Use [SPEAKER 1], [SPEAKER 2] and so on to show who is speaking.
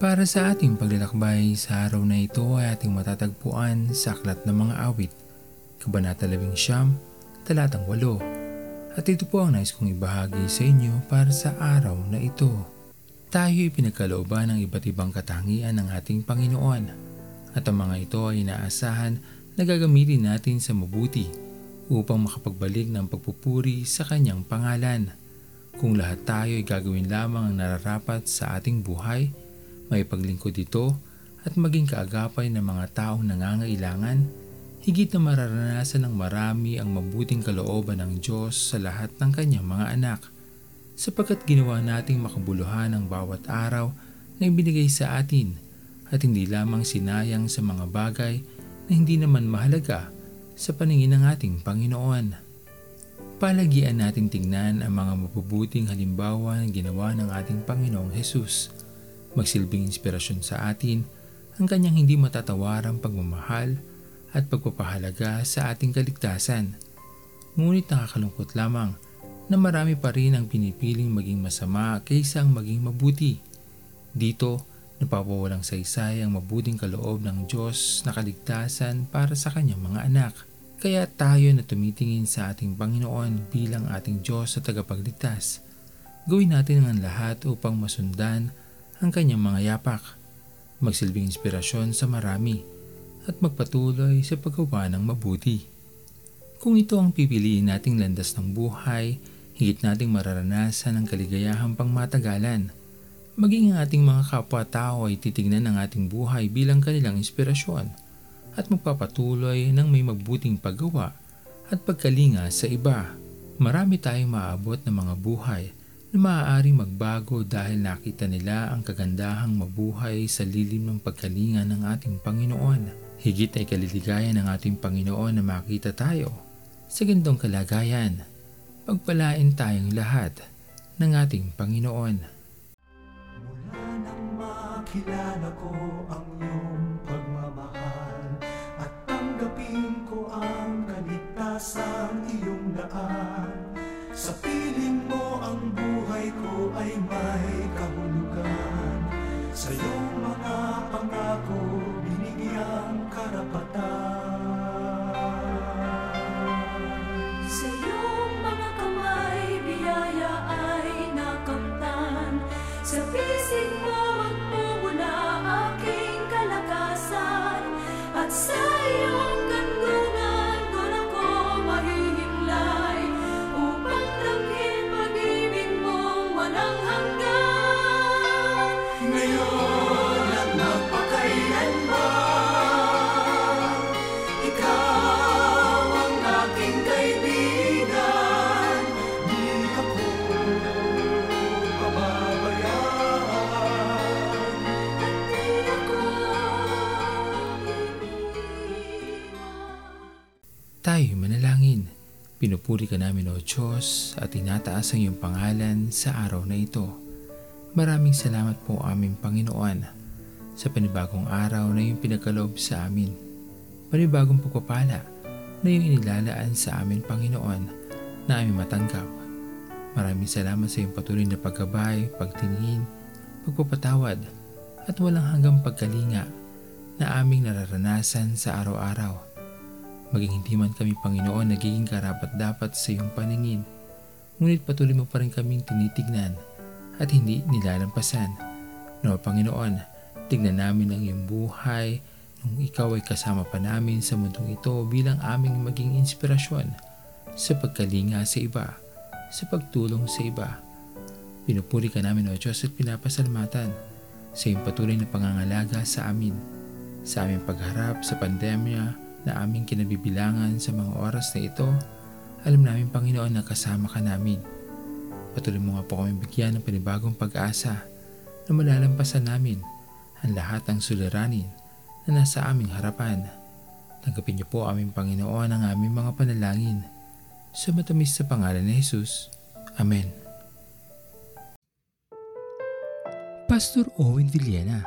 [SPEAKER 1] Para sa ating paglalakbay sa araw na ito ay ating matatagpuan sa Aklat ng Mga Awit, Kabanata 11, Talatang 8. At ito po ang nais kong ibahagi sa inyo para sa araw na ito. Tayo ay pinagkalooban ng iba't ibang katangian ng ating Panginoon at ang mga ito ay inaasahan na gagamitin natin sa mabuti upang makapagbalik ng pagpupuri sa Kanyang pangalan. Kung lahat tayo ay gagawin lamang ang nararapat sa ating buhay, may paglingkod ito at maging kaagapay ng mga taong nangangailangan, higit na mararanasan ng marami ang mabuting kalooban ng Diyos sa lahat ng kanyang mga anak. Sapagkat ginawa nating makabuluhan ang bawat araw na ibinigay sa atin at hindi lamang sinayang sa mga bagay na hindi naman mahalaga sa paningin ng ating Panginoon. Palagian nating tingnan ang mga mabubuting halimbawa ng ginawa ng ating Panginoong Hesus. Magsilbing inspirasyon sa atin ang kanyang hindi matatawarang pagmamahal at pagpapahalaga sa ating kaligtasan. Ngunit nakakalungkot lamang na marami pa rin ang pinipiling maging masama kaysa ang maging mabuti. Dito, napapawalang saysay ang mabuting kaloob ng Diyos na kaligtasan para sa kanyang mga anak. Kaya tayo na tumitingin sa ating Panginoon bilang ating Diyos sa tagapagligtas, gawin natin ang lahat upang masundan ang kanyang mga yapak, magsilbing inspirasyon sa marami, at magpatuloy sa paggawa ng mabuti. Kung ito ang pipiliin nating landas ng buhay, higit nating mararanasan ang kaligayahang pangmatagalan. Maging ang ating mga kapwa-tao ay titignan ang ating buhay bilang kanilang inspirasyon at magpapatuloy ng may mabuting paggawa at pagkalinga sa iba. Marami tayong maabot ng mga buhay na maaaring magbago dahil nakita nila ang kagandahang mabuhay sa lilim ng pagkalinga ng ating Panginoon. Higit ay kaliligayan ng ating Panginoon na makita tayo sa gandong kalagayan. Pagpalain tayong lahat ng ating Panginoon.
[SPEAKER 2] Mula nang makilala ko ang iyong pagmamahal At tanggapin ko ang kaligtasang iyong daan Sa buhay ko ay may kahulugan. Sa iyong mga pangako binigyang karapatan
[SPEAKER 1] Pinupuri ka namin o Diyos at tinataas ang iyong pangalan sa araw na ito. Maraming salamat po aming Panginoon sa panibagong araw na iyong pinagkaloob sa amin. Panibagong pagpapala na iyong inilalaan sa amin Panginoon na aming matanggap. Maraming salamat sa iyong patuloy na paggabay, pagtingin, pagpapatawad at walang hanggang pagkalinga na aming nararanasan sa araw-araw. Maging hindi man kami Panginoon nagiging karapat dapat sa iyong paningin, ngunit patuloy mo pa rin kaming tinitignan at hindi nilalampasan. No, Panginoon, tignan namin ang iyong buhay nung ikaw ay kasama pa namin sa mundong ito bilang aming maging inspirasyon sa pagkalinga sa iba, sa pagtulong sa iba. Pinupuri ka namin o Diyos at pinapasalamatan sa iyong patuloy na pangangalaga sa amin, sa aming pagharap sa pandemya na aming kinabibilangan sa mga oras na ito, alam namin Panginoon na kasama ka namin. Patuloy mo nga po kami bigyan ng panibagong pag-asa na malalampasan namin ang lahat ng suliranin na nasa aming harapan. Tanggapin niyo po aming Panginoon ang aming mga panalangin. Sa matamis sa pangalan ni Jesus. Amen. Pastor Owen Villena,